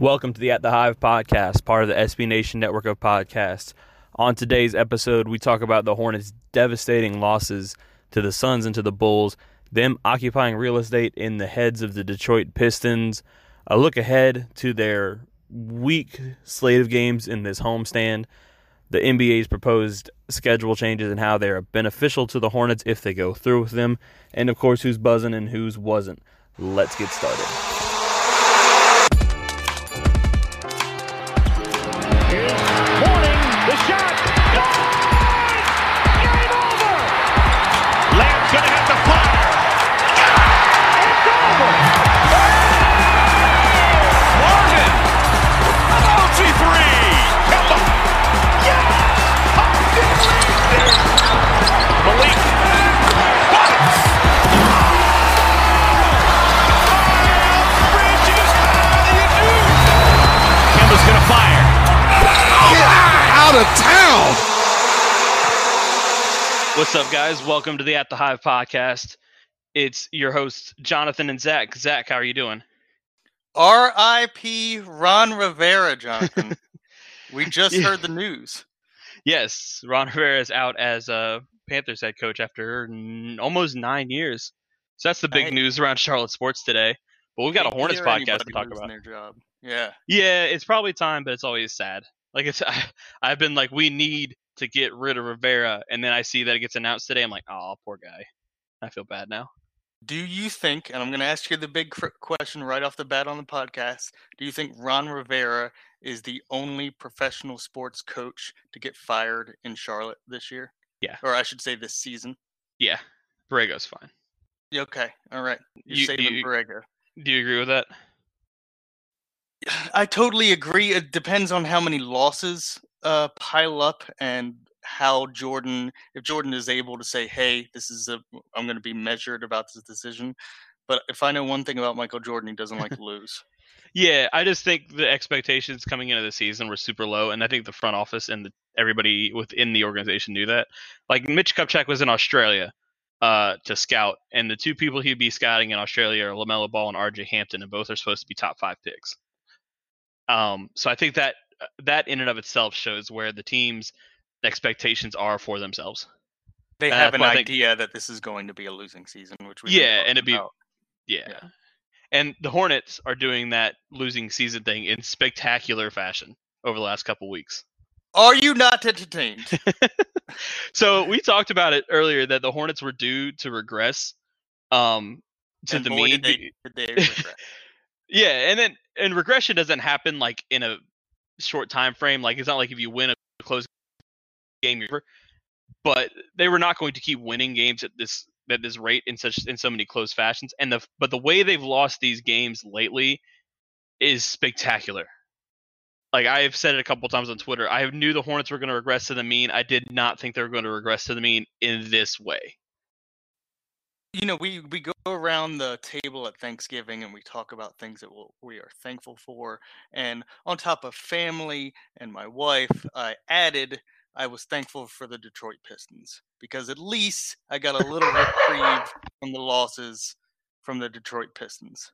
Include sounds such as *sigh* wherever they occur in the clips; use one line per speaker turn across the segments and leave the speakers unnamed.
Welcome to the At the Hive podcast, part of the SB Nation network of podcasts. On today's episode, we talk about the Hornets' devastating losses to the Suns and to the Bulls, them occupying real estate in the heads of the Detroit Pistons, a look ahead to their weak slate of games in this homestand, the NBA's proposed schedule changes and how they're beneficial to the Hornets if they go through with them, and of course, who's buzzing and who's wasn't. Let's get started. What's up, guys? Welcome to the At the Hive podcast. It's your hosts, Jonathan and Zach. Zach, how are you doing?
R.I.P. Ron Rivera, Jonathan. *laughs* we just
Yeah.
heard the news.
Yes, Ron Rivera is out as a Panthers head coach after n- almost nine years. So that's the big
Hey.
news around Charlotte sports today. But we've got a Hornets podcast to talk about.
Their job. Yeah.
Yeah, it's probably time, but it's always sad. Like it's, *laughs* I, I've been like, we need to get rid of Rivera, and then I see that it gets announced today. I'm like, oh, poor guy. I feel bad now.
Do you think, and I'm going to ask you the big question right off the bat on the podcast, do you think Ron Rivera is the only professional sports coach to get fired in Charlotte this year?
Yeah.
Or I should say this season.
Yeah, Borrego's fine.
Okay. All right. You're
You-
saving
you-
Borrego.
Do you agree with that?
I totally agree. It depends on how many losses uh, pile up and how Jordan, if Jordan is able to say, "Hey, this is a, I'm going to be measured about this decision." But if I know one thing about Michael Jordan, he doesn't like to lose.
Yeah, I just think the expectations coming into the season were super low, and I think the front office and the, everybody within the organization knew that. Like Mitch Kupchak was in Australia uh, to scout, and the two people he'd be scouting in Australia are LaMelo Ball and R.J. Hampton, and both are supposed to be top five picks. Um, so I think that that in and of itself shows where the team's expectations are for themselves.
They
Uh,
have an
think-
idea that this is going to be a losing season, which we
Yeah, and it'd be- Yeah.
Yeah.
And the Hornets are doing that losing season thing in spectacular fashion over the last couple weeks.
Are you not entertained? *laughs*
so we talked about it earlier that the Hornets were due to regress um to
and
the mean.
did they, did they.
Yeah, and then and regression doesn't happen like in a short time frame. Like it's not like if you win a close game, but they were not going to keep winning games at this at this rate in such in so many close fashions. And the but the way they've lost these games lately is spectacular. Like I've said it a couple times on Twitter, I knew the Hornets were going to regress to the mean. I did not think they were going to regress to the mean in this way.
You know we we go around the table at thanksgiving and we talk about things that we'll, we are thankful for and on top of family and my wife i added i was thankful for the detroit pistons because at least i got a little reprieve from the losses from the detroit pistons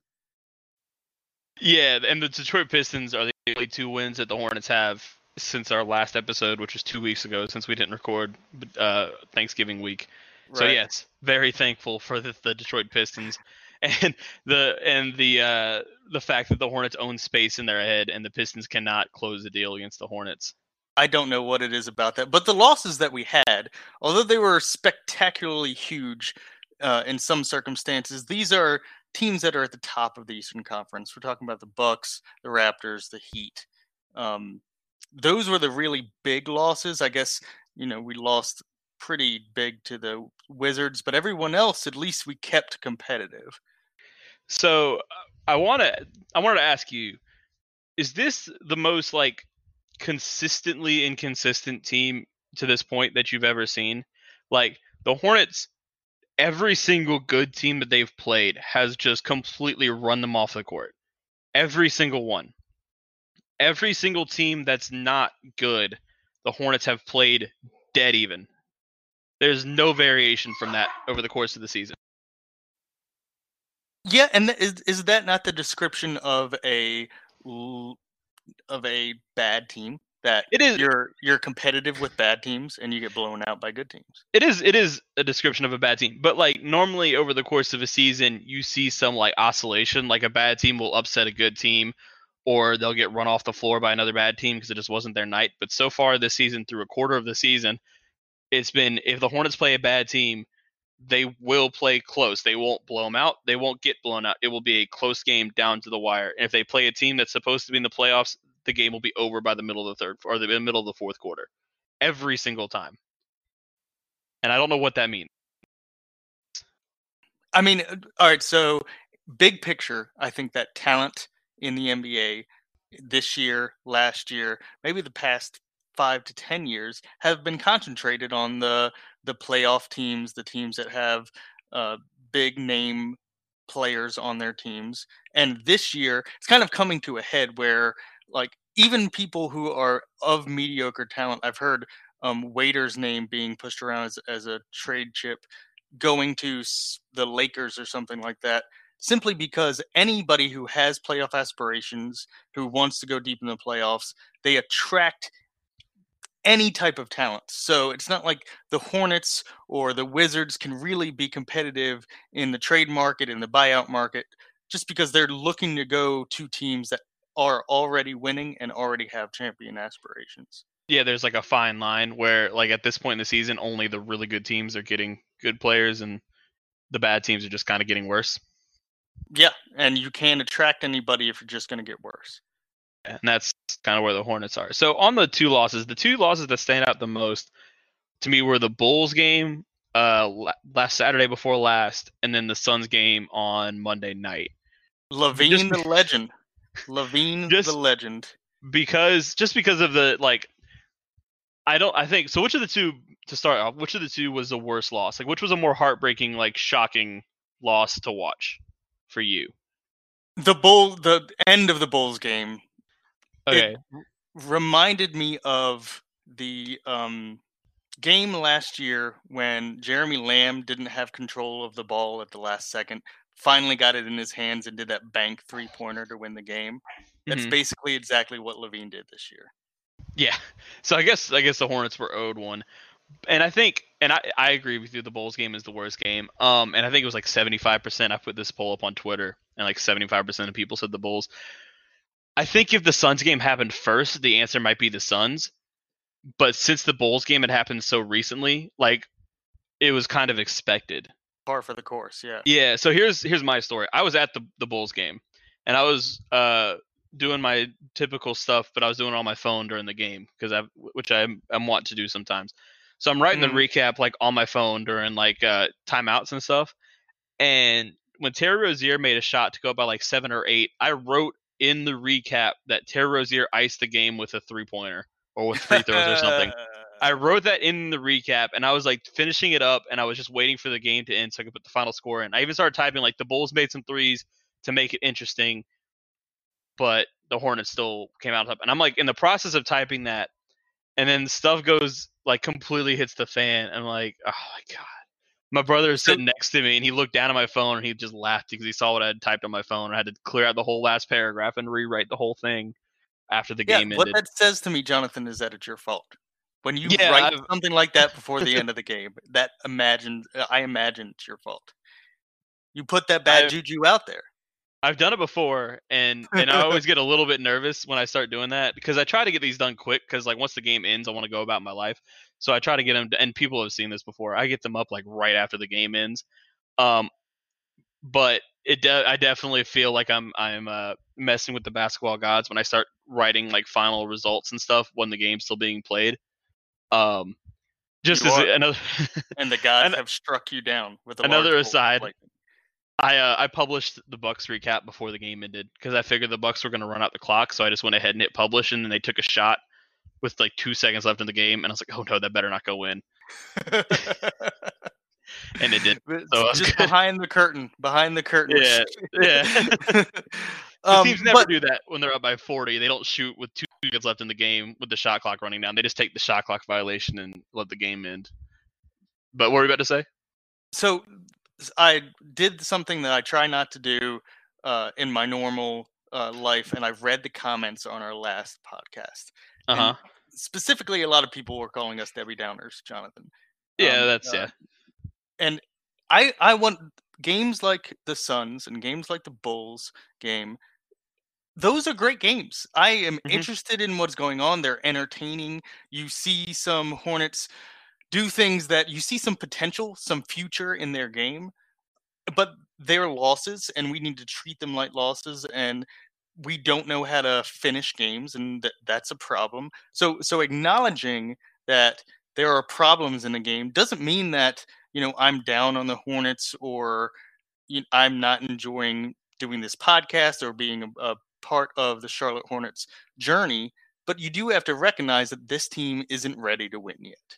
Yeah, and the Detroit Pistons are the only two wins that the Hornets have since our last episode, which was two weeks ago, since we didn't record uh, Thanksgiving week. So yes, very thankful for the, the Detroit Pistons, *laughs* and the and the uh, the fact that the Hornets own space in their head, and the Pistons cannot close the deal against the Hornets.
I don't know what it is about that, but the losses that we had, although they were spectacularly huge uh, in some circumstances, these are teams that are at the top of the Eastern Conference. We're talking about the Bucks, the Raptors, the Heat. Um, those were the really big losses. I guess you know we lost pretty big to the Wizards, but everyone else, at least we kept competitive.
So I want to I wanted to ask you is this the most like consistently inconsistent team to this point that you've ever seen? Like the Hornets, every single good team that they've played has just completely run them off the court. Every single one. Every single team that's not good, the Hornets have played dead even. There's no variation from that over the course of the season.
Yeah, and th- is is that not the description of a of a bad team? That
It is-
You're you're competitive with bad teams, and you get blown out by good teams.
It is it is a description of a bad team, but like normally over the course of a season, you see some like oscillation. Like a bad team will upset a good team, or they'll get run off the floor by another bad team because it just wasn't their night. But so far this season, through a quarter of the season, it's been if the Hornets play a bad team, they will play close. They won't blow them out. They won't get blown out. It will be a close game down to the wire. And if they play a team that's supposed to be in the playoffs, the game will be over by the middle of the third or the middle of the fourth quarter, every single time. And I don't know what that means.
I mean, uh, all right. So, big picture, I think that talent in the NBA this year, last year, maybe the past five to ten years have been concentrated on the the playoff teams, the teams that have uh, big name players on their teams. And this year, it's kind of coming to a head where, like, even people who are of mediocre talent, I've heard um, Waiters' name being pushed around as, as a trade chip going to the Lakers or something like that, simply because anybody who has playoff aspirations, who wants to go deep in the playoffs, they attract any type of talent. So it's not like the Hornets or the Wizards can really be competitive in the trade market, in the buyout market, just because they're looking to go to teams that are already winning and already have champion aspirations.
Yeah, there's like a fine line where, like, at this point in the season, only the really good teams are getting good players, and the bad teams are just kind of getting worse.
Yeah, and you can't attract anybody if you're just going to get worse.
And that's kind of where the Hornets are. So on the two losses, the two losses that stand out the most to me were the Bulls game uh last Saturday before last, and then the Suns game on Monday night.
LaVine, the legend. LaVine,
Just-
the legend.
Because just because of the like, I don't. I think so. Which of the two to start off? Which of the two was the worst loss? Like, which was a more heartbreaking, like, shocking loss to watch for you?
The bull, the end of the Bulls game
Okay.
reminded me of the um, game last year when Jeremy Lamb didn't have control of the ball at the last second, finally got it in his hands and did that bank three pointer to win the game. That's
Mhm.
basically exactly what LaVine did this year.
Yeah. *laughs* So I guess I guess the Hornets were owed one. And I think and I, I agree with you the Bulls game is the worst game. Um and I think it was like 75% I put this poll up on Twitter and like 75% of people said the Bulls. I think if the Suns game happened first, the answer might be the Suns. But since the Bulls game had happened so recently, like it was kind of expected.
Par for the course, yeah.
Yeah, so here's here's my story. I was at the the Bulls game, and I was uh doing my typical stuff, but I was doing it on my phone during the game because I which I I'm want to do sometimes. So I'm writing
Mhm.
the recap like on my phone during like uh timeouts and stuff. And when Terry Rozier made a shot to go by like seven or eight, I wrote in the recap that Terry Rozier iced the game with a three pointer or with free throws or something. *laughs* I wrote that in the recap, and I was like finishing it up, and I was just waiting for the game to end so I could put the final score in. I even started typing like the Bulls made some threes to make it interesting, but the Hornets still came out top. And I'm like in the process of typing that, and then stuff goes like completely hits the fan. I'm like, oh my god. My brother is sitting next to me, and he looked down at my phone, and he just laughed because he saw what I had typed on my phone. I had to clear out the whole last paragraph and rewrite the whole thing after the
yeah,
game ended.
what that says to me, Jonathan, is that it's your fault. When you
Yeah,
write
I've-
something like that before the *laughs* end of the game, that imagine uh, I imagine it's your fault. You put that bad
I've-
juju out there.
I've done it before, and *laughs* and I always get a little bit nervous when I start doing that because I try to get these done quick. Because like once the game ends, I want to go about my life, so I try to get them. And people have seen this before. I get them up like right after the game ends. Um, but it de- I definitely feel like I'm I'm uh, messing with the basketball gods when I start writing like final results and stuff when the game's still being played. Um, just
You
as
are.
another
And the gods *laughs*
And-
have struck you down with a
another
large bolt of
aside,
lightning.
I uh, I published the Bucks recap before the game ended because I figured the Bucks were going to run out the clock, so I just went ahead and hit publish, and then they took a shot with like two seconds left in the game, and I was like, oh no, that better not go in. *laughs* and it did.
So just *laughs* good. behind the curtain, behind the curtain.
Yeah, yeah. *laughs* um, teams never but, do that when they're up by forty. They don't shoot with two seconds left in the game with the shot clock running down. They just take the shot clock violation and let the game end. But what were you about to say?
So I did something that I try not to do uh, in my normal uh, life, and I've read the comments on our last podcast.
Uh huh.
Specifically, a lot of people were calling us Debbie Downers, Jonathan.
Yeah, um, that's uh, yeah.
And I I want games like the Suns and games like the Bulls game. Those are great games. I am mm-hmm. interested in what's going on. They're entertaining. You see some Hornets do things that you see some potential, some future in their game, but they're losses, and we need to treat them like losses. And we don't know how to finish games, and that that's a problem. So, so acknowledging that there are problems in the game doesn't mean that you know I'm down on the Hornets or you know, I'm not enjoying doing this podcast or being a, a part of the Charlotte Hornets journey. But you do have to recognize that this team isn't ready to win yet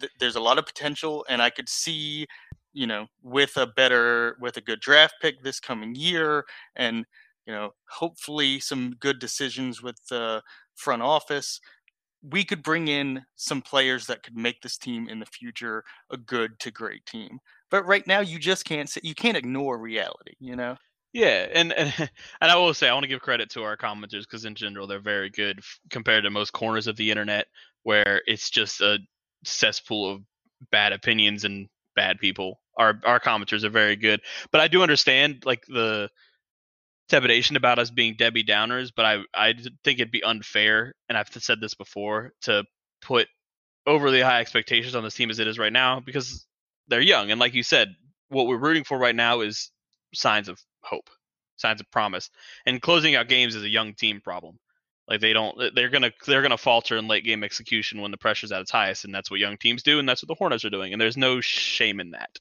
th- there's a lot of potential, and I could see, you know, with a better, with a good draft pick this coming year, and you know, hopefully some good decisions with the front office, we could bring in some players that could make this team in the future a good to great team. But right now, you just can't say you can't ignore reality. You know.
Yeah, and, and *laughs* and I will say I want to give credit to our commenters because in general they're very good f- compared to most corners of the internet where it's just a cesspool of bad opinions and bad people. Our our commenters are very good, but I do understand like the trepidation about us being Debbie Downers. But I I think it'd be unfair, and I've said this before, to put overly high expectations on this team as it is right now because they're young, and like you said, what we're rooting for right now is signs of hope, signs of promise, and closing out games is a young team problem. Like they don't, they're gonna they're gonna falter in late game execution when the pressure's at its highest, and that's what young teams do, and that's what the Hornets are doing, and there's no shame in that.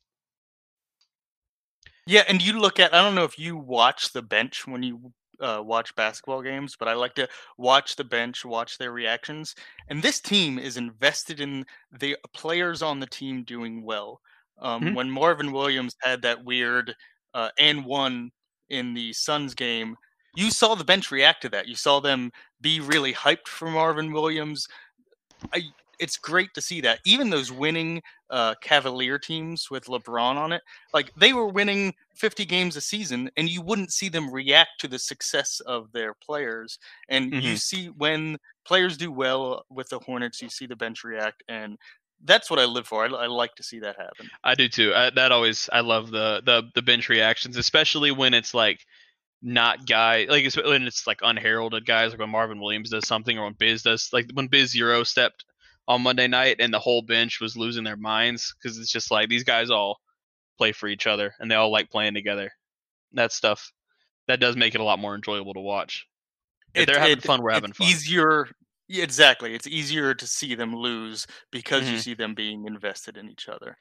Yeah, and you look at I don't know if you watch the bench when you uh, watch basketball games, but I like to watch the bench, watch their reactions, and this team is invested in the players on the team doing well. Um, mm-hmm. When Marvin Williams had that weird uh, and one in the Suns game, you saw the bench react to that. You saw them be really hyped for Marvin Williams. I, it's great to see that. Even those winning uh, Cavalier teams with LeBron on it, like they were winning 50 games a season, and you wouldn't see them react to the success of their players. And mm-hmm. you see when players do well with the Hornets, you see the bench react, and that's what I live for. I, I, like to see that happen.
I do too. I, that always I love the the the bench reactions, especially when it's like not guy like it's when it's like unheralded guys like when Marvin Williams does something or when Biz does like when Biz Zero stepped on Monday night and the whole bench was losing their minds because it's just like these guys all play for each other and they all like playing together. That stuff that does make it a lot more enjoyable to watch. If it, they're having it, fun, we're having fun.
Easier, yeah, exactly. It's easier to see them lose because mm-hmm. you see them being invested in each other.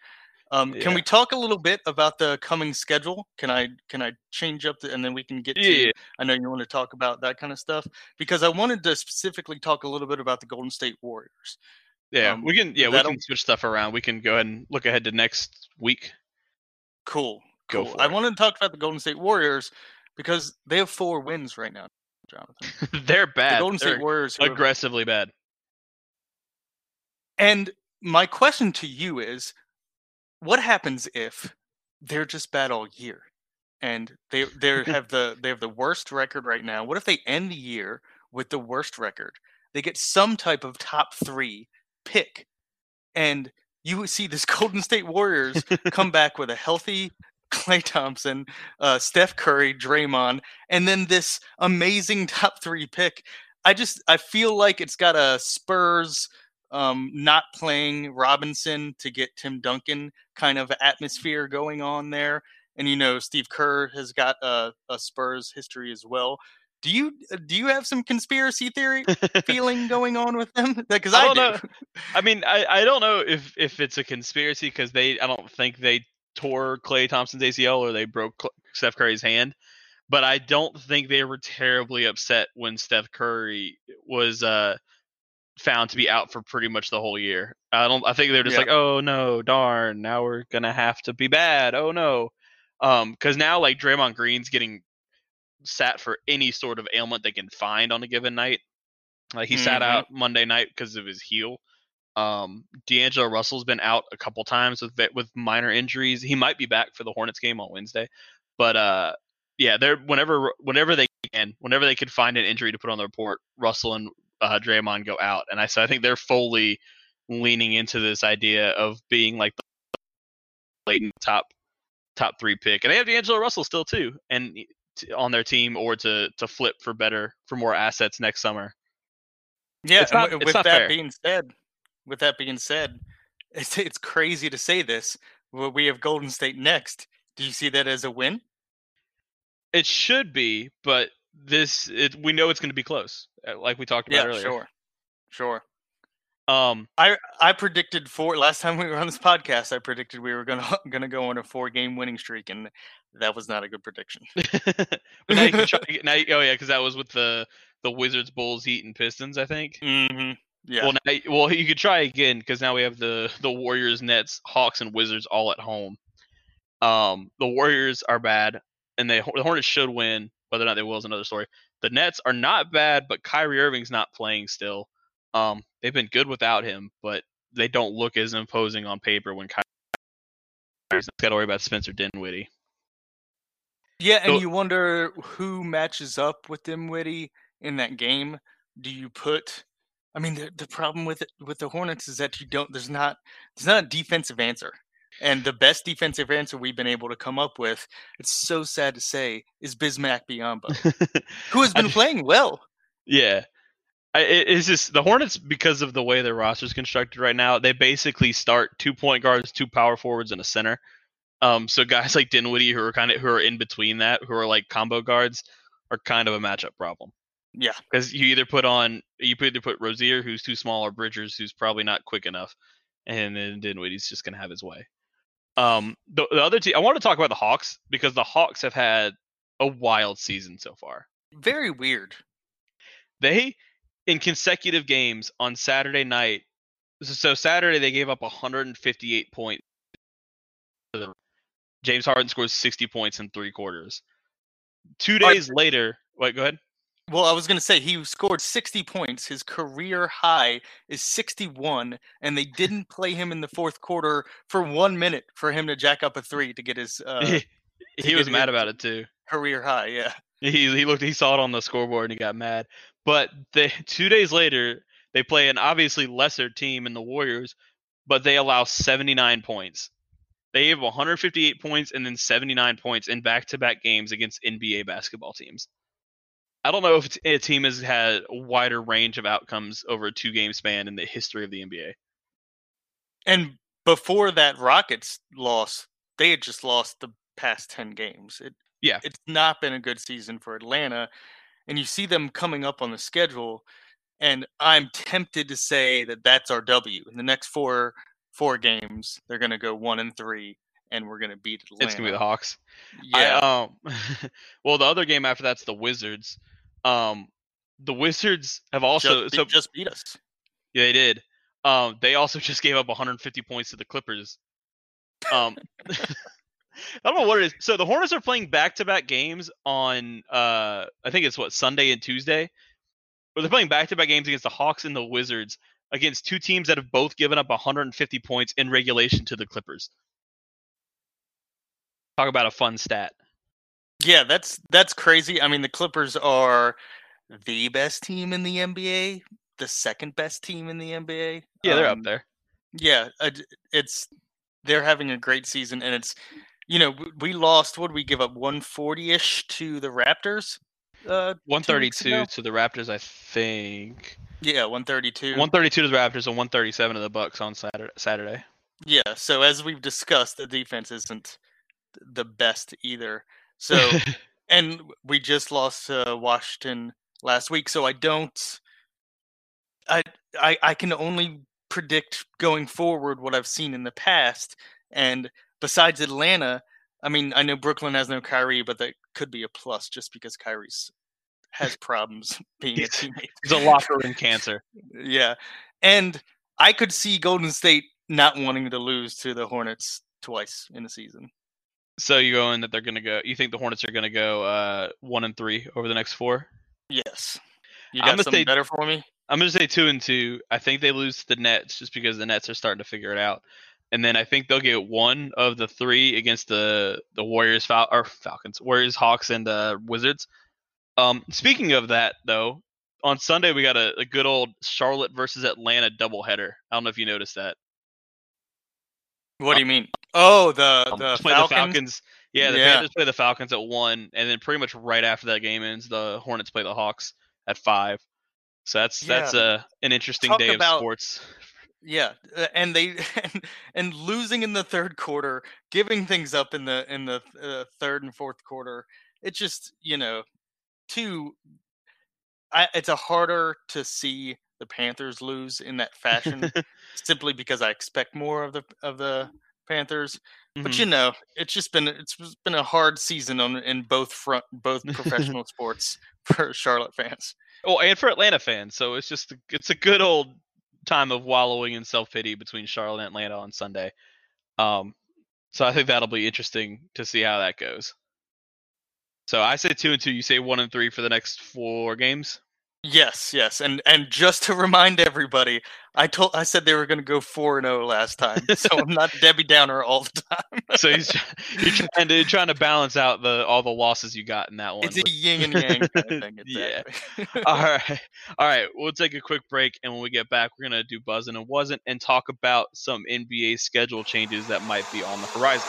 Um, yeah. Can we talk a little bit about the coming schedule? Can I can I change up the, and then we can get to? Yeah. I know you want to talk about that kind of stuff because I wanted to specifically talk a little bit about the Golden State Warriors.
Yeah, um, we can. Yeah, we can switch stuff around. We can go ahead and look ahead to next week.
Cool. Cool. I wanted to talk about the Golden State Warriors because they have four wins right now, Jonathan. *laughs*
They're bad.
The Golden
They're
State Warriors
aggressively bad.
And my question to you is what happens if they're just bad all year? And they they *laughs* have the they have the worst record right now. What if they end the year with the worst record? They get some type of top three pick and you see this *laughs* golden state warriors come *laughs* back with a healthy Klay Thompson, uh, Steph Curry, Draymond, and then this amazing top three pick. I just I feel like it's got a Spurs um, not playing Robinson to get Tim Duncan kind of atmosphere going on there. And you know, Steve Kerr has got a, a Spurs history as well. Do you uh, do you have some conspiracy theory *laughs* feeling going on with them? *laughs* Because I, I,
don't do. know. I mean, I, I don't know if if it's a conspiracy because they I don't think they tore Klay Thompson's ACL or they broke Steph Curry's hand. But I don't think they were terribly upset when Steph Curry was uh, found to be out for pretty much the whole year. I don't. I think they're just
Yeah.
like, oh no, darn, now we're gonna have to be bad. Oh no, um, because now like Draymond Green's getting sat for any sort of ailment they can find on a given night. Like he sat
Mhm.
out Monday night because of his heel. Um, D'Angelo Russell's been out a couple times with with minor injuries. He might be back for the Hornets game on Wednesday, but uh, yeah, they're whenever whenever they can, whenever they could find an injury to put on the report, Russell and uh, Draymond go out, and I so I think they're fully leaning into this idea of being like the blatant top top three pick, and they have D'Angelo Russell still too, and t- on their team or to to flip for better for more assets next summer.
Yeah,
It's not-
wi-
it's
with
not
that
fair.
being said, with that being said, *laughs* it's it's crazy to say this. But we have Golden State next. Do you see that as a win?
It should be, but this it, we know it's going to be close, uh, like we talked about
Yeah,
earlier.
sure, sure.
Um,
I I predicted four last time we were on this podcast. I predicted we were gonna *laughs* gonna go on a four game winning streak, and that was not a good prediction. *laughs*
but now you can try. *laughs* Now, you- oh yeah, because that was with the the Wizards, Bulls, Heat, and Pistons. I think.
hmm Yeah,
Well, now, well, you could try again because now we have the the Warriors, Nets, Hawks, and Wizards all at home. Um, the Warriors are bad, and they the Hornets should win. Whether or not they will is another story. The Nets are not bad, but Kyrie Irving's not playing still. Um, they've been good without him, but they don't look as imposing on paper when Kyrie's got to worry about Spencer Dinwiddie.
yeah, and
so-
you wonder who matches up with Dinwiddie in that game. Do you put? I mean, the, the problem with it, with the Hornets is that you don't. There's not. There's not a defensive answer, and the best defensive answer we've been able to come up with. It's so sad to say is Bismack Biyombo, *laughs* who has been
just-
playing well.
Yeah. I, it, it's just the Hornets because of the way their roster is constructed right now. They basically start two point guards, two power forwards, and a center. Um, so guys *laughs* like Dinwiddie, who are kind of who are in between that, who are like combo guards, are kind of a matchup problem.
Yeah.
because you either put on you either put Rozier, who's too small, or Bridges, who's probably not quick enough, and then Dinwiddie's just gonna have his way. Um, the, the other team I want to talk about the Hawks because the Hawks have had a wild season so far.
Very weird.
They in consecutive games on Saturday night. So, Saturday they gave up 158 points. James Harden scores 60 points in three quarters. Two days later, wait, go ahead.
Well, I was going to say he scored 60 points. His career high is 61, and they *laughs* didn't play him in the fourth quarter for one minute for him to jack up a three to get his uh, *laughs*
he
get
was mad about it too.
career high. Yeah.
He he looked he saw it on the scoreboard and he got mad. But they *laughs* two days later they play an obviously lesser team in the Warriors, but they allow 79 points. They have 158 points and then 79 points in back-to-back games against NBA basketball teams. I don't know if a team has had a wider range of outcomes over a two-game span in the history of the NBA.
And before that Rockets loss, they had just lost the past 10 games. It,
Yeah.
It's not been a good season for Atlanta. And you see them coming up on the schedule, and I'm tempted to say that that's our W. In the next four four games, they're going to go one and three, and we're going to beat Atlanta.
It's gonna be the Hawks.
Yeah.
I, um, *laughs* well, the other game after that's the Wizards. Um, the Wizards have also
just,
so
just beat us.
Yeah, they did. Um, they also *laughs* just gave up 150 points to the Clippers. Um, *laughs* *laughs* I don't know what it is. So the Hornets are playing back-to-back games on, uh, I think it's what Sunday and Tuesday. But they're playing back-to-back games against the Hawks and the Wizards against two teams that have both given up 150 points in regulation to the Clippers. Talk about a fun stat.
Yeah, that's that's crazy. I mean, the Clippers are the best team in the NBA, the second best team in the NBA.
Yeah, they're
Um,
up there.
Yeah, uh, it's they're having a great season, and it's you know we lost. What did we give up? One forty ish to the Raptors. Uh,
132 to the Raptors, I think.
yeah, one thirty two.
132 to the Raptors and 137 to the Bucks on Saturday. Saturday.
Yeah, so as we've discussed, the defense isn't the best either. So *laughs* and we just lost to Washington last week, so I don't. I I I can only predict going forward what I've seen in the past, and besides Atlanta, I mean, I know Brooklyn has no Kyrie, but that could be a plus just because Kyrie's has problems *laughs* being a teammate.
He's a locker room *laughs* cancer.
Yeah. And I could see Golden State not wanting to lose to the Hornets twice in a season.
So you're going that they're going to go. You think the Hornets are going to go uh, one and three over the next four?
Yes. You
I'm
got
gonna
something
say-
better for me?
I'm going to say two and two. I think they lose to the Nets just because the Nets are starting to figure it out, and then I think they'll get one of the three against the the Warriors, Fal- or Falcons, Warriors, Hawks, and uh, Wizards. Um, speaking of that, though, on Sunday we got a, a good old Charlotte versus Atlanta doubleheader. I don't know if you noticed that.
What do you mean? Oh, the
Um,
the
play
Falcons.
the Falcons. Yeah, the
Yeah.
Panthers play the Falcons at one, and then pretty much right after that game ends, the Hornets play the Hawks at five. So that's that's
Yeah.
uh, an interesting
Talk
day
about-
of sports.
Yeah, uh, and they *laughs* and, and losing in the third quarter, giving things up in the in the uh, third and fourth quarter. It just you know, two. I, it's a harder to see the Panthers lose in that fashion, *laughs* simply because I expect more of the of the Panthers. But
Mhm.
you know, it's just been it's been a hard season on in both front both *laughs* professional sports for Charlotte fans.
Oh, and for Atlanta fans, so it's just it's a good old time of wallowing in self pity between Charlotte and Atlanta on Sunday. Um, so I think that'll be interesting to see how that goes. So I say two and two. You say one and three for the next four games.
Yes, yes, and and just to remind everybody, I told I said they were going to go four and zero last time, so *laughs* I'm not Debbie Downer all the time.
So he's you're trying *laughs* to trying to balance out the all the losses you got in that one.
It's a yin and yang kind of thing. *laughs*
Yeah. All right, all right. We'll take a quick break, and when we get back, we're gonna do buzzing and It wasn't, and talk about some NBA schedule changes that might be on the horizon.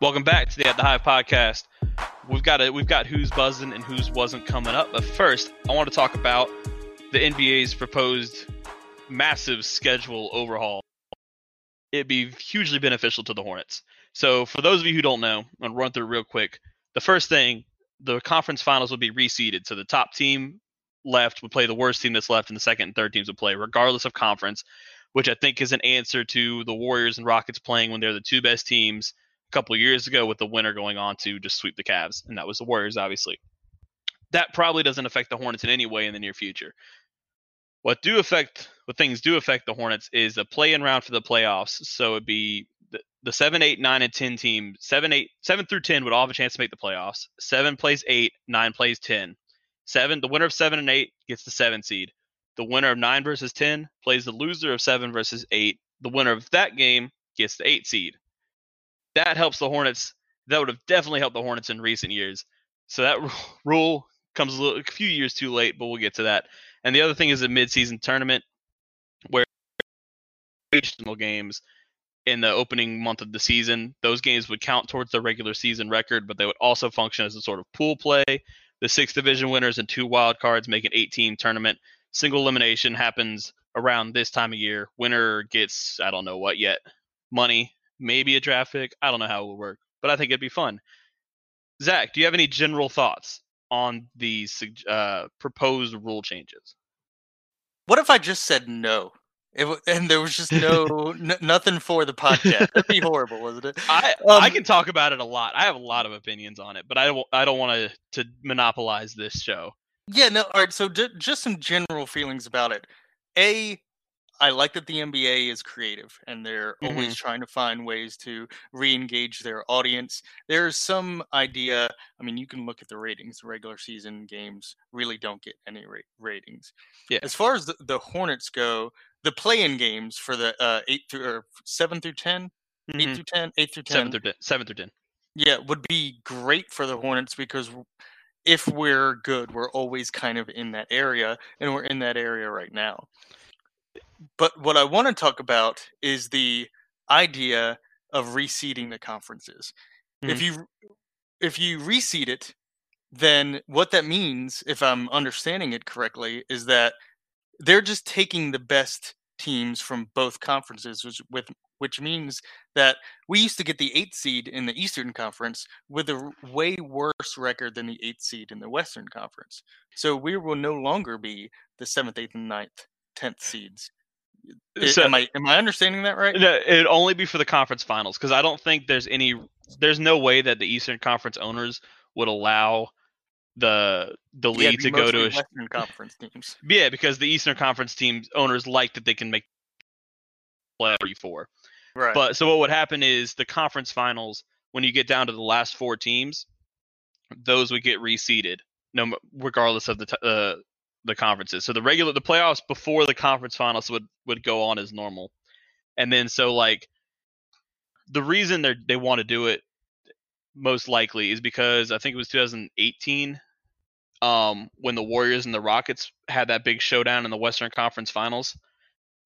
Welcome back to the At the Hive podcast. We've got a, we've got who's buzzing and who's wasn't coming up. But first, I want to talk about the NBA's proposed massive schedule overhaul. It'd be hugely beneficial to the Hornets. So, for those of you who don't know, I'm run through real quick. The first thing, the conference finals would be reseeded. So the top team left would play the worst team that's left, and the second and third teams would play, regardless of conference. Which I think is an answer to the Warriors and Rockets playing when they're the two best teams couple years ago, with the winner going on to just sweep the Cavs, and that was the Warriors, obviously. That probably doesn't affect the Hornets in any way in the near future. What do affect what things do affect the Hornets is the play-in round for the playoffs. So it'd be the, the seven, eight, nine, and ten teams. Seven, eight, seven through ten would all have a chance to make the playoffs. Seven plays eight, nine plays ten. Seven, the winner of seven and eight gets the seven seed. The winner of nine versus ten plays the loser of seven versus eight. The winner of that game gets the eight seed. That helps the Hornets. That would have definitely helped the Hornets in recent years. So that ru- *laughs* rule comes a, little, a few years too late, but we'll get to that. And the other thing is a midseason tournament where regional games in the opening month of the season, those games would count towards the regular season record, but they would also function as a sort of pool play. The six division winners and two wild cards make an eight team tournament. Single elimination happens around this time of year. Winner gets, I don't know what yet, money, maybe a draft pick. I don't know how it will work, but I think it'd be fun. Zach, do you have any general thoughts on these uh, proposed rule changes?
What if I just said no? It, and there was just no *laughs* n- nothing for the podcast. That'd be horrible, wasn't it?
I I
Um,
can talk about it a lot. I have a lot of opinions on it, but I don't I don't want to to monopolize this show.
Yeah, no. All right. So ju- just some general feelings about it. A, I like that the NBA is creative and they're always trying to find ways to re-engage their audience. There's some idea. I mean, you can look at the ratings. The regular season games really don't get any ra- ratings.
Yeah.
As far as the, the Hornets go, the play-in games for the uh, eight through or seven through 10, eight
Mhm.
through ten, eight through ten,
Seven through ten. Seven through ten.
yeah, would be great for the Hornets because if we're good, we're always kind of in that area, and we're in that area right now. But what I want to talk about is the idea of reseeding the conferences. If mm. you if you reseed it, then what that means, if I'm understanding it correctly, is that they're just taking the best teams from both conferences, which with which means that we used to get the eighth seed in the Eastern Conference with a way worse record than the eighth seed in the Western Conference. So we will no longer be the seventh, eighth, and ninth, tenth seeds.
So-
am I am I understanding that right?
No, it'd only be for the conference finals because I don't think there's any. There's no way that the Eastern Conference owners would allow the the league to go to a
Western Conference teams. *laughs*
yeah because the Eastern Conference teams owners like that they can make play every four.
Right.
But so what would happen is the conference finals when you get down to the last four teams, those would get reseeded, no regardless of the t- uh, the conferences. So the regular the playoffs before the conference finals would would go on as normal, and then so like the reason they they want to do it most likely is because I think it was 2018 um when the Warriors and the Rockets had that big showdown in the Western Conference Finals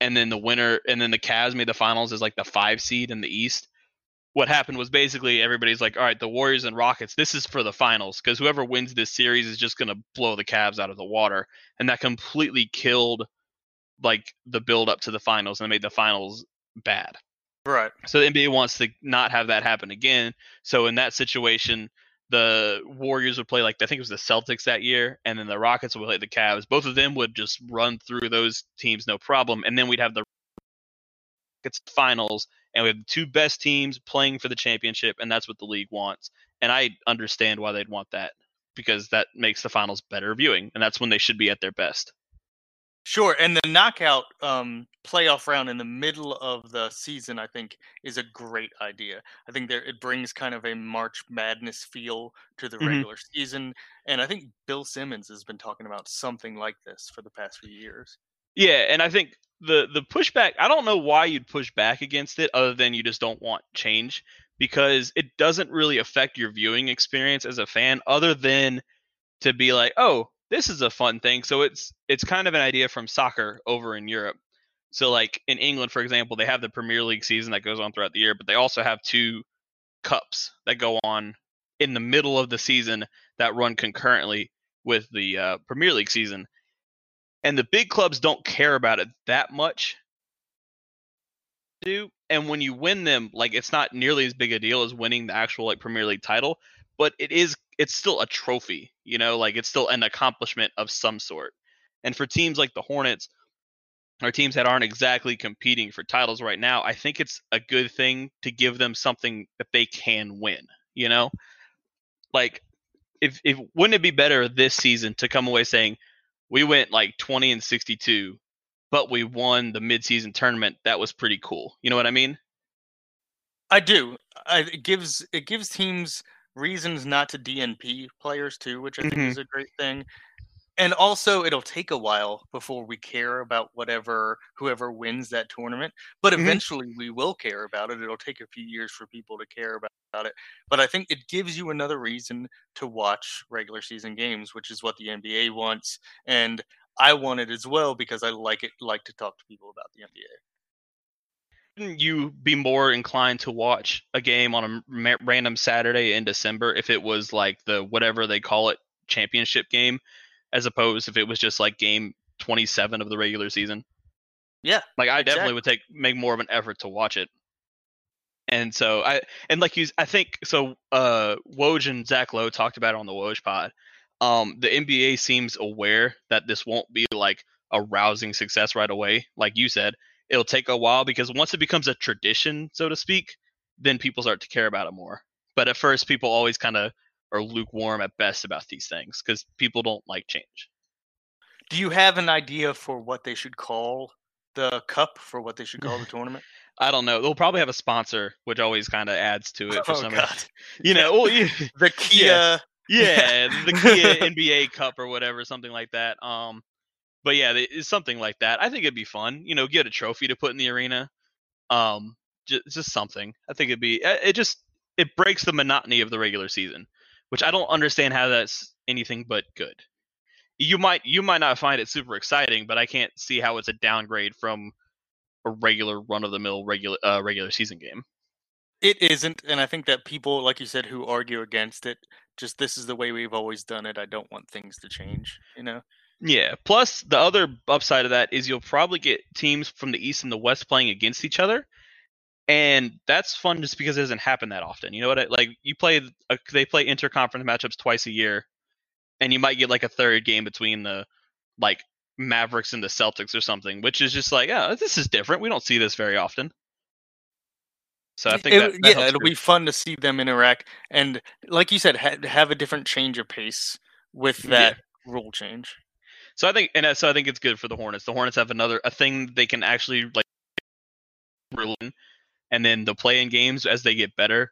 and then the winner and then the Cavs made the finals as like the 5 seed in the East. What happened was basically everybody's like, "All right, the Warriors and Rockets, this is for the finals because whoever wins this series is just going to blow the Cavs out of the water." And that completely killed like the build up to the finals and made the finals bad.
right.
So the NBA wants to not have that happen again. So in that situation, the Warriors would play like I think it was the Celtics that year, and then the Rockets would play the Cavs. Both of them would just run through those teams no problem, and then we'd have the Rockets finals, and we have the two best teams playing for the championship, and that's what the league wants. And I understand why they'd want that because that makes the finals better viewing, and that's when they should be at their best.
Sure, and the knockout um, playoff round in the middle of the season, I think, is a great idea. I think there it brings kind of a March Madness feel to the
Mhm.
regular season, and I think Bill Simmons has been talking about something like this for the past few years.
Yeah, and I think the the pushback. I don't know why you'd push back against it, other than you just don't want change, because it doesn't really affect your viewing experience as a fan, other than to be like, oh, this is a fun thing. So it's it's kind of an idea from soccer over in Europe. So like in England, for example, they have the Premier League season that goes on throughout the year, but they also have two cups that go on in the middle of the season that run concurrently with the uh, Premier League season and the big clubs don't care about it that much do and when you win them like it's not nearly as big a deal as winning the actual like premier league title but it is it's still a trophy you know like it's still an accomplishment of some sort. And for teams like the hornets or teams that aren't exactly competing for titles right now i think it's a good thing to give them something that they can win you know? Like if if wouldn't it be better this season to come away saying we went like 20 and 62 but we won the midseason tournament that was pretty cool you know what i mean
I do. I, it gives it gives teams reasons not to DNP players too, which I think
Mhm.
is a great thing. And also, it'll take a while before we care about whatever whoever wins that tournament. But
Mhm.
eventually, we will care about it. It'll take a few years for people to care about, about it. But I think it gives you another reason to watch regular season games, which is what the NBA wants, and I want it as well because I like it. Like to talk to people about the NBA.
wouldn't you be more inclined to watch a game on a ma- random saturday in december if it was like the whatever they call it championship game as opposed if it was just like game 27 of the regular season.
Yeah,
like i definitely
exactly.
would take make more of an effort to watch it. And so i and like you i think so uh woj and zach lowe talked about it on the woj pod. Um the nba seems aware that this won't be like a rousing success right away like you said. It'll take a while because once it becomes a tradition so to speak then people start to care about it more. But at first people always kind of are lukewarm at best about these things because people don't like change.
Do you have an idea for what they should call the cup? For what they should call the *laughs* tournament?
i don't know. They'll probably have a sponsor which always kind of adds to it for
oh
some reason.
God, *laughs*
you know well, yeah, *laughs*
the Kia.
yeah the Kia nba cup or whatever something like that um but yeah it's something like that. I think it'd be fun you know get a trophy to put in the arena um just, just something. I think it'd be uh, it just it breaks the monotony of the regular season which i don't understand how that's anything but good you might you might not find it super exciting but i can't see how it's a downgrade from a regular run of the mill regular uh, regular season game
It isn't, and I think that people, like you said, who argue against it, just this is the way we've always done it. I don't want things to change. You know.
Yeah. Plus, the other upside of that is you'll probably get teams from the East and the West playing against each other, and that's fun just because it doesn't happen that often. You know what? I, like you play, uh, they play interconference matchups twice a year, and you might get like a third game between the like Mavericks and the Celtics or something, which is just like, oh, this is different. We don't see this very often. So I think
it,
that, that
yeah, it'll be fun to see them interact, and like you said, ha- have a different change of pace with
Yeah.
that rule change.
So I think, and uh, so I think it's good for the Hornets. The Hornets have another a thing they can actually like rule in, and then the play-in games as they get better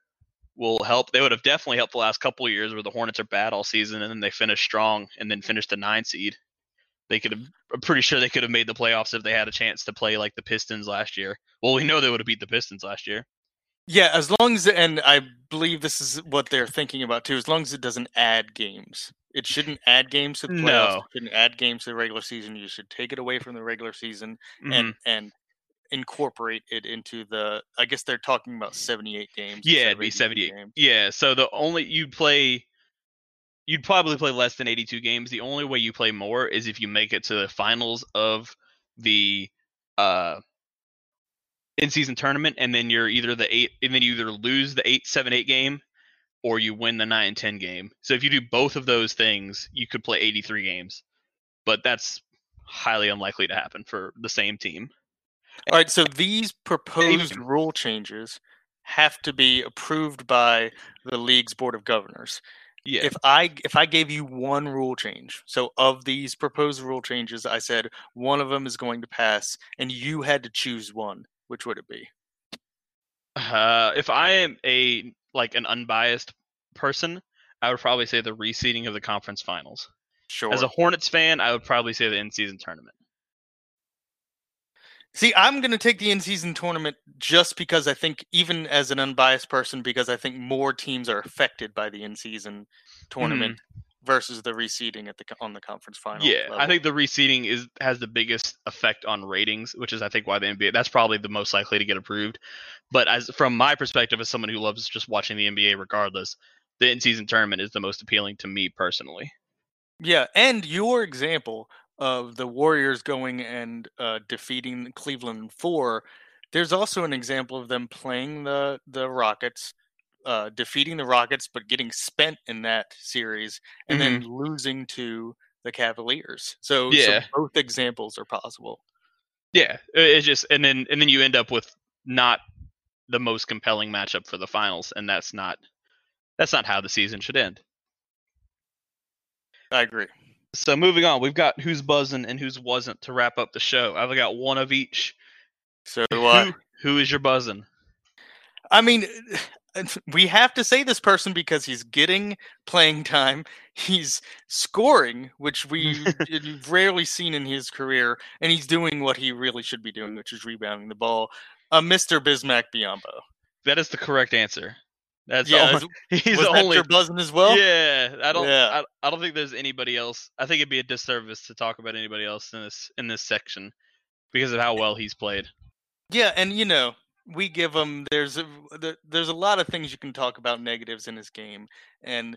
will help. They would have definitely helped the last couple of years where the Hornets are bad all season and then they finish strong and then finish the nine seed. They could have. I'm pretty sure they could have made the playoffs if they had a chance to play like the Pistons last year. Well, we know they would have beat the Pistons last year.
Yeah, as long as and I believe this is what they're thinking about too. As long as it doesn't add games, it shouldn't add games to the playoffs.
No.
It shouldn't add games to the regular season. You should take it away from the regular season and mm-hmm. and incorporate it into the. I guess they're talking about seventy-eight games.
Yeah, it'd be 78.
games.
Yeah, so the only you'd play you'd probably play less than 82 games. The only way you play more is if you make it to the finals of the uh in-season tournament and then you're either the 8 and then you either lose the 8 7 8 game or you win the 9 10 game. So if you do both of those things, you could play 83 games. But that's highly unlikely to happen for the same team.
All right, so these proposed rule changes have to be approved by the league's board of governors.
Yeah.
If I if I gave you one rule change, so of these proposed rule changes, I said one of them is going to pass, and you had to choose one. Which would it be?
Uh, if I am a like an unbiased person, I would probably say the reseeding of the conference finals.
Sure.
As a Hornets fan, I would probably say the in-season tournament.
See, I'm going to take the in-season tournament just because I think, even as an unbiased person, because I think more teams are affected by the in-season tournament mm-hmm. versus the reseeding at the on the conference final.
yeah, I think the reseeding is has the biggest effect on ratings, which is I think why the NBA that's probably the most likely to get approved. But as from my perspective, as someone who loves just watching the NBA regardless, the in-season tournament is the most appealing to me personally.
Yeah, and your example of the Warriors going and uh, defeating Cleveland four, there's also an example of them playing the the Rockets, uh, defeating the Rockets, but getting spent in that series, and then losing to the Cavaliers. So, so both examples are possible.
Yeah, it- it's just and then and then you end up with not the most compelling matchup for the finals, and that's not that's not how the season should end.
I agree.
So moving on, we've got who's buzzing and who's wasn't to wrap up the show. I've got one of each.
So I.
Who, who is your buzzing?
I mean, *laughs* we have to say this person because he's getting playing time. He's scoring, which we *laughs* have rarely seen in his career, and he's doing what he really should be doing, which is rebounding the ball. Uh, Mr. Bismack Biyombo.
That is the correct answer. That's
yeah,
only, *laughs* he's
was
only.
your buzzing as well?
yeah, I don't.
Yeah.
I, I don't think there's anybody else. I think it'd be a disservice to talk about anybody else in this in this section because of how eh, well he's played.
Yeah, and you know, we give him there's a there's a lot of things you can talk about negatives in his game, and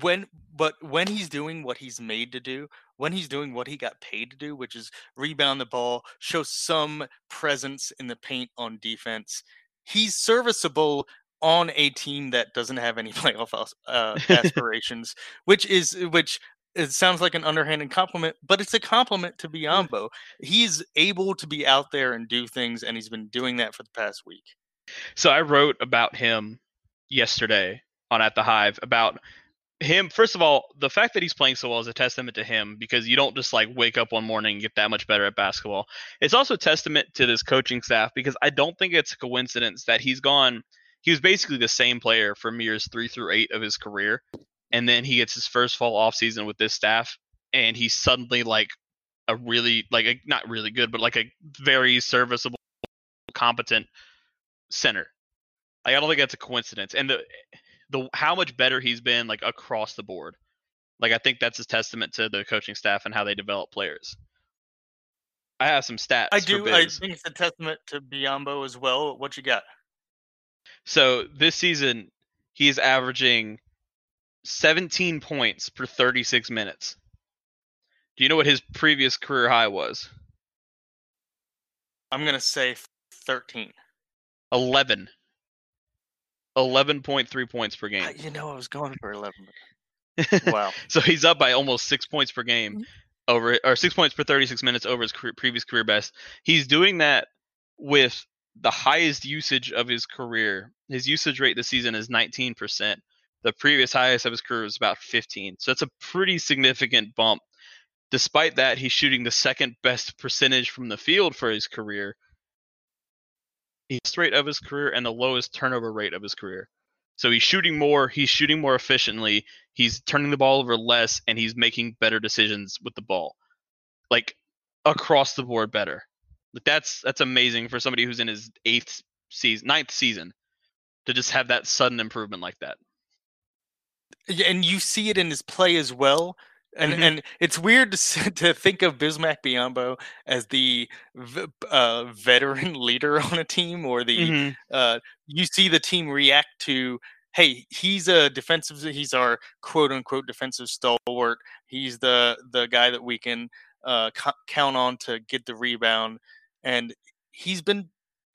when but when he's doing what he's made to do, when he's doing what he got paid to do, which is rebound the ball, show some presence in the paint on defense, he's serviceable on a team that doesn't have any *laughs* playoff uh, *laughs* aspirations, which is which. It sounds like an underhanded compliment, but it's a compliment to Biyombo he's able to be out there and do things and he's been doing that for the past week
So I wrote about him yesterday on At the Hive about him. First of all, the fact that he's playing so well is a testament to him because you don't just like wake up one morning and get that much better at basketball. It's also a testament to this coaching staff because I don't think it's a coincidence that he's gone. He was basically the same player from years three through eight of his career, and then he gets his first fall off season with this staff, and he's suddenly like a really like a, not really good, but like a very serviceable, competent center. Like, I don't think that's a coincidence. And the the how much better he's been like across the board. Like I think that's a testament to the coaching staff and how they develop players. I have some stats.
i do i think it's a testament to biyombo as well what you got
So this season he is averaging 17 points per 36 minutes. Do you know what his previous career high was?
I'm gonna say 13.
11. 11.3 points per game.
You know, I was going for 11. *laughs* Wow.
so he's up by almost six points per game
Mm-hmm.
over, or six points per 36 minutes over his career, previous career best. He's doing that with the highest usage of his career. His usage rate this season is 19%. The previous highest of his career was about 15. So that's a pretty significant bump. Despite that, he's shooting the second best percentage from the field for his career. He's rate of his career and the lowest turnover rate of his career. So he's shooting more, he's shooting more efficiently, he's turning the ball over less, and he's making better decisions with the ball. Like across the board better. Like that's that's amazing for somebody who's in his eighth season ninth season to just have that sudden improvement like that.
Yeah, and you see it in his play as well. And
Mhm.
and it's weird to *laughs* to think of Bismack Biyombo as the v- uh, veteran *laughs* leader on a team, or the
Mhm.
uh, you see the team react to. Hey, he's a defensive. He's our quote unquote defensive stalwart. He's the the guy that we can uh, count on to get the rebound, and he's been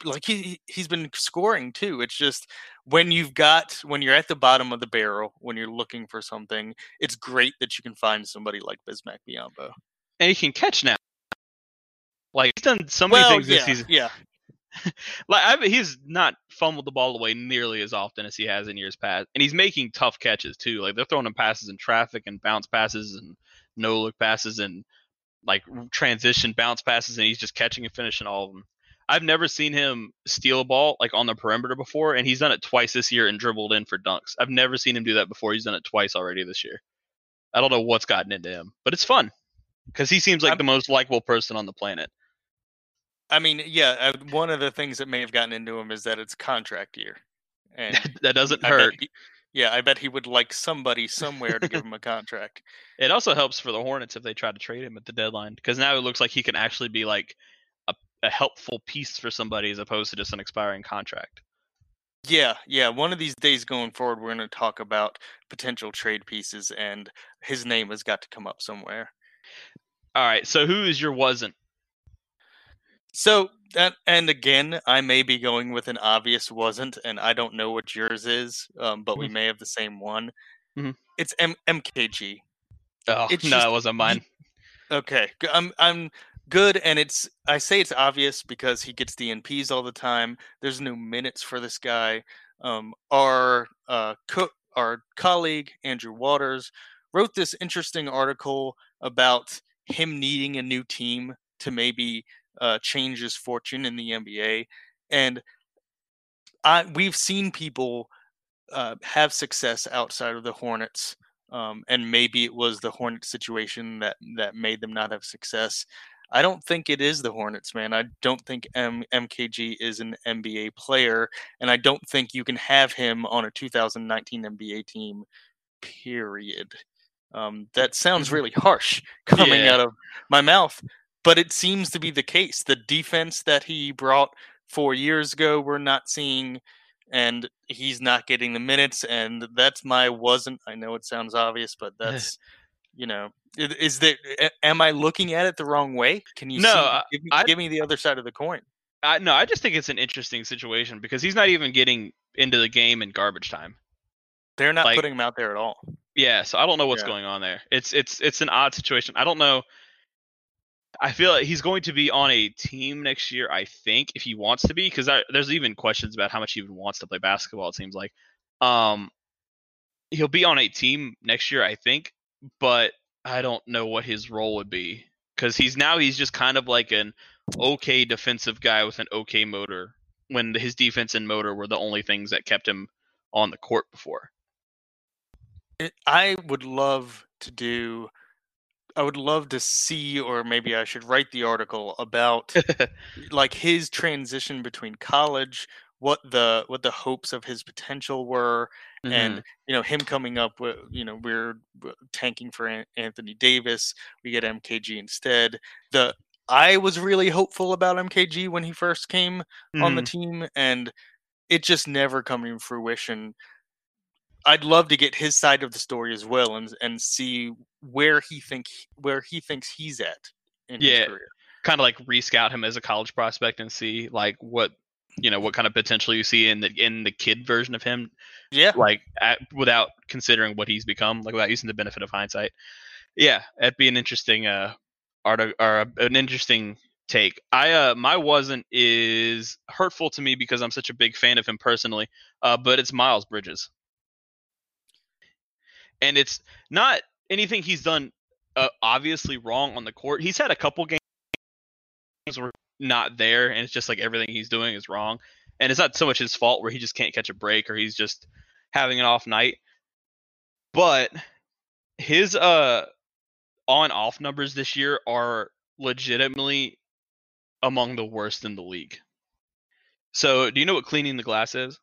like he he's been scoring too. It's just when you've got when you're at the bottom of the barrel when you're looking for something, it's great that you can find somebody like Bismack Biyombo.
And he can catch now. Like he's done so many
Well,
things this
yeah,
season.
yeah. *laughs*
Like I, he's not fumbled the ball away nearly as often as he has in years past, and he's making tough catches too. Like they're throwing him passes in traffic and bounce passes and no look passes and like transition bounce passes, and he's just catching and finishing all of them. I've never seen him steal a ball like on the perimeter before, and he's done it twice this year and dribbled in for dunks. I've never seen him do that before. He's done it twice already this year. I don't know what's gotten into him, but it's fun because he seems like
I'm-
the most likable person on the planet.
I mean, yeah. Uh, one of the things that may have gotten into him is that it's contract year, and *laughs*
that doesn't
I
hurt.
he- yeah, I bet he would like somebody somewhere to give *laughs* him a contract.
It also helps for the Hornets if they try to trade him at the deadline because now it looks like he can actually be like a, a helpful piece for somebody as opposed to just an expiring contract.
Yeah, yeah. One of these days going forward, we're going to talk about potential trade pieces, and his name has got to come up somewhere.
All right, so who is your wasn't?
So that, and again, I may be going with an obvious wasn't, and I don't know what yours is, um, but we may have the same one.
Mhm.
It's M- MKG.
Oh
It's
no,
just-
it wasn't mine.
Okay, I'm I'm good, and it's I say it's obvious because he gets DNPs all the time. There's no minutes for this guy. Um, our uh, co- our colleague Andrew Waters wrote this interesting article about him needing a new team to maybe uh, change his fortune in the NBA, and I we've seen people uh, have success outside of the Hornets um, and maybe it was the Hornets situation that that made them not have success. I don't think it is the Hornets, man. I don't think M- MKG is an NBA player, and I don't think you can have him on a 2019 NBA team. Period. Um, that sounds really harsh *laughs* coming
Yeah.
out of my mouth, but it seems to be the case. The defense that he brought four years ago, we're not seeing and he's not getting the minutes and that's my wasn't i know it sounds obvious but *laughs* that's you know is there a- am i looking at it the wrong way can you
No,
see,
uh,
give, me,
I-
give me the other side of the coin
I, no, I just think it's an interesting situation because he's not even getting into the game in garbage time.
they're not
Like-
putting him out there at all
Yeah, so I don't know what's
Yeah.
going on there. It's it's it's an odd situation. I don't know. I feel like he's going to be on a team next year. I think if he wants to be, because there's even questions about how much he even wants to play basketball. It seems like, um, he'll be on a team next year. I think, but I don't know what his role would be because he's now he's just kind of like an okay defensive guy with an okay motor when his defense and motor were the only things that kept him on the court before.
I would love to do i would love to see or maybe i should write the article about *laughs* like his transition between college what the what the hopes of his potential were
Mm-hmm.
and you know him coming up with you know we're tanking for Anthony Davis we get MKG instead the I was really hopeful about MKG when he first came on the
Mhm.
team and it just never coming to fruition I'd love to get his side of the story as well, and and see where he think where he thinks he's at in
Yeah.
his career.
kind of like rescout him as a college prospect and see like what you know what kind of potential you see in the in the kid version of him
Yeah,
like at, without considering what he's become like without using the benefit of hindsight yeah that'd be an interesting uh art or a, an interesting take i uh my wasn't is hurtful to me because i'm such a big fan of him personally uh but it's miles bridges and it's not anything he's done uh, obviously wrong on the court. He's had a couple games were not there and it's just like everything he's doing is wrong. And it's not so much his fault where he just can't catch a break or he's just having an off night. But his uh on off numbers this year are legitimately among the worst in the league. So do you know what cleaning the glass is?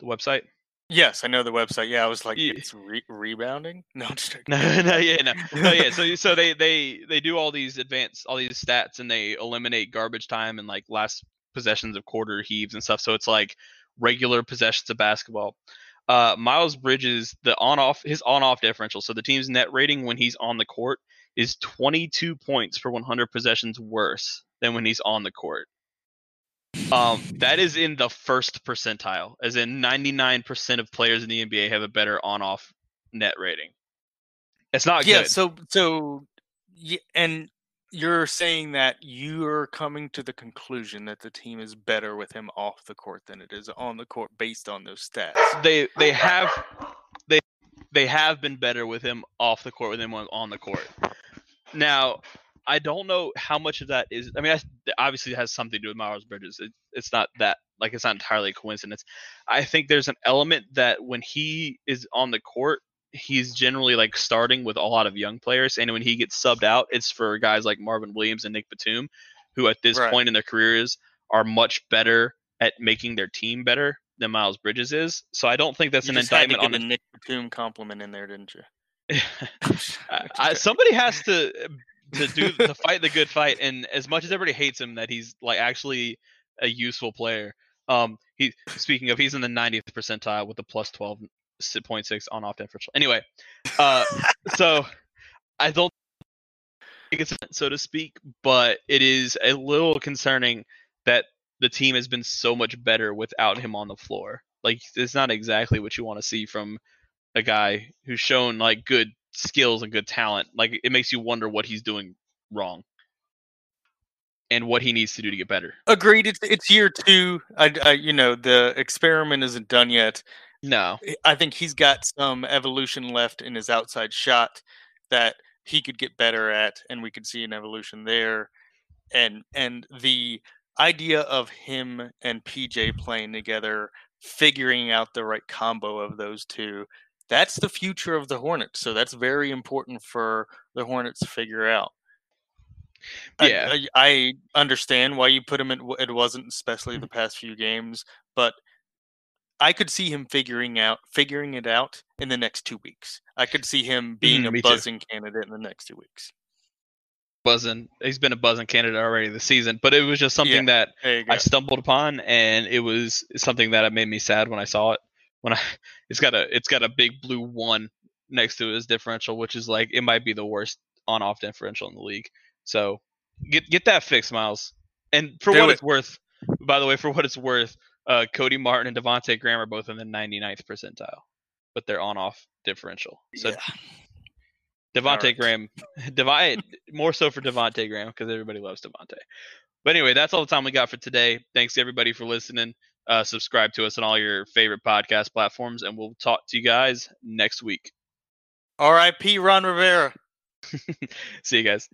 The website
yes, I know the website. Yeah, I was like,
Yeah.
it's re- rebounding. *laughs* No, I'm just *laughs*
no, no, yeah, no, no, yeah. So, so *laughs* they they they do all these advanced, all these stats, and they eliminate garbage time and like last possessions of quarter heaves and stuff. So it's like regular possessions of basketball. Uh, Miles Bridges, the on off his on off differential. So the team's net rating when he's on the court is 22 points per 100 possessions worse than when he's on the court. Um, that is in the first percentile, as in 99% of players in the NBA have a better on off net rating. It's not good.
yeah
good.
so so and you're saying that you're coming to the conclusion that the team is better with him off the court than it is on the court based on those stats
they they have they they have been better with him off the court with him on, on the court. Now, I don't know how much of that is. I mean, obviously it has something to do with Miles Bridges. It, it's not that like it's not entirely a coincidence. I think there's an element that when he is on the court, he's generally like starting with a lot of young players, and when he gets subbed out, it's for guys like Marvin Williams and Nick Batum, who at this
Right.
point in their careers are much better at making their team better than Miles Bridges is. So I don't think that's
you
an
just had to
indictment on the
Nick Batum compliment in there, didn't you? *laughs*
I, *laughs* somebody has to to do to fight the good fight, and as much as everybody hates him, that he's like actually a useful player. Um, he speaking of, he's in the 90th percentile with a plus 12.6 on off differential. Anyway, uh, so I don't think it's so to speak, but it is a little concerning that the team has been so much better without him on the floor. Like it's not exactly what you want to see from a guy who's shown like good skills and good talent. Like it makes you wonder what he's doing wrong and what he needs to do to get better.
Agreed. It's it's year two. I, I you know the experiment isn't done yet.
No,
I think he's got some evolution left in his outside shot that he could get better at, and we could see an evolution there. And and the idea of him and PJ playing together, figuring out the right combo of those two, that's the future of the Hornets. So that's very important for the Hornets to figure out. I-
Yeah.
I, I understand why you put him in. It wasn't especially the past few games, but I could see him figuring out figuring it out in the next two weeks. I could see him being
Mhm,
a
me too.
buzzing candidate in the next two weeks.
buzzing. He's been a buzzing candidate already this season, but it was just something that
you go.
I stumbled upon, and it was something that made me sad when I saw it. When I, *laughs* it's got a it's got a big blue one next to his differential, which is like it might be the worst on off differential in the league. So get get that fixed, Miles. And for
Do
what
it.
it's worth, by the way, for what it's worth, uh, Cody Martin and Devonte Graham are both in the 99th percentile, but they're on off differential. So
Yeah.
Devonte
right.
Graham, *laughs* Devi, more so for Devonte Graham because everybody loves Devonte. But anyway, that's all the time we got for today. Thanks to everybody for listening. Uh, subscribe to us on all your favorite podcast platforms, and we'll talk to you guys next week.
R.I.P. Ron Rivera. *laughs*
See you guys.